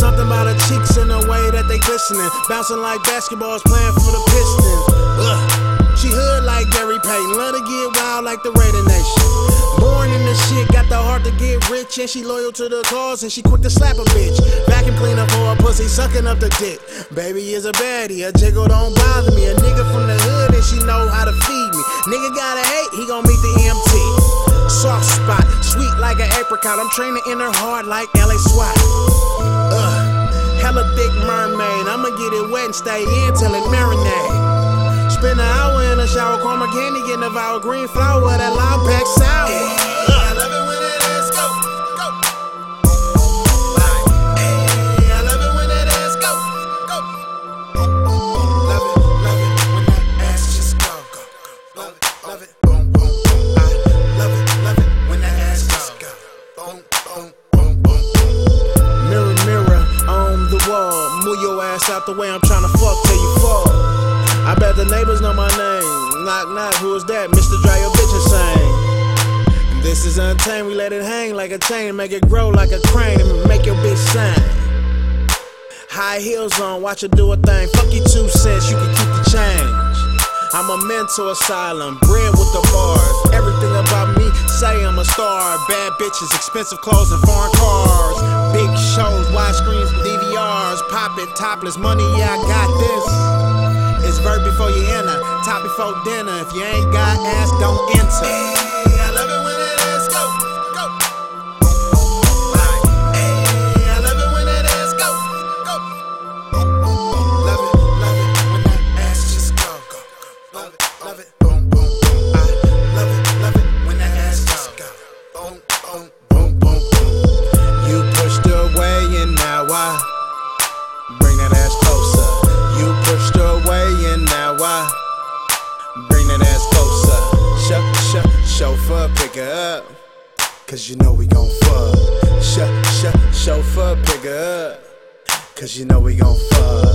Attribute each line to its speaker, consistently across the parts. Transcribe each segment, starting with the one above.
Speaker 1: Something about her cheeks and the way that they glistening. Bouncing like basketballs playing for the Pistons. Ugh. She hood like Gary Payton. Love to get wild like the Raider Nation. Born in the shit, got the heart to get rich. And she loyal to the cause and she quick to slap a bitch. Vacuum cleaner for a pussy, sucking up the dick. Baby is a baddie, a jiggle don't bother me. A nigga from the hood and she know how to feed me. Nigga gotta hate, he gon' meet the MT. Soft spot, like an apricot. I'm training in her hard like LA SWAT. Ugh, hella thick mermaid. I'ma get it wet and stay in till it marinate. Spend an hour in the shower, karma candy, getting a vowel green flower, that loud pack ass out the way. I'm tryna fuck till you fall. I bet the neighbors know my name. Knock, knock, who is that? Mr. Dry your bitch insane. This is untamed, we let it hang like a chain, make it grow like a crane, and make your bitch sing. High heels on, watch her do a thing. Fuck you two cents, you can keep the change. I'm a mental asylum, bred with the bars. Everything about me say I'm a star. Bad bitches, expensive clothes, and foreign cars. Big shows, wide screens, DVRs, pop it, topless money. Yeah, I got this. It's verb before you enter, top before dinner. If you ain't got ass, don't enter. Chauffeur, pick her up. Cause you know we gon' fuck. Sh sh chauffeur, pick her up. Cause you know we gon' fuck.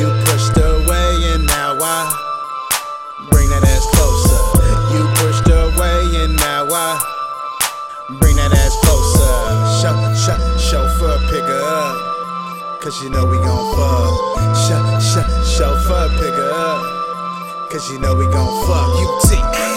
Speaker 1: You pushed away and now I bring that ass closer. You pushed away and now I bring that ass closer. Sh sh chauffeur, pick her up. Cause you know we gon' fuck. Sh sh chauffeur, pick her up. Cause you know we gon' fuck. You T.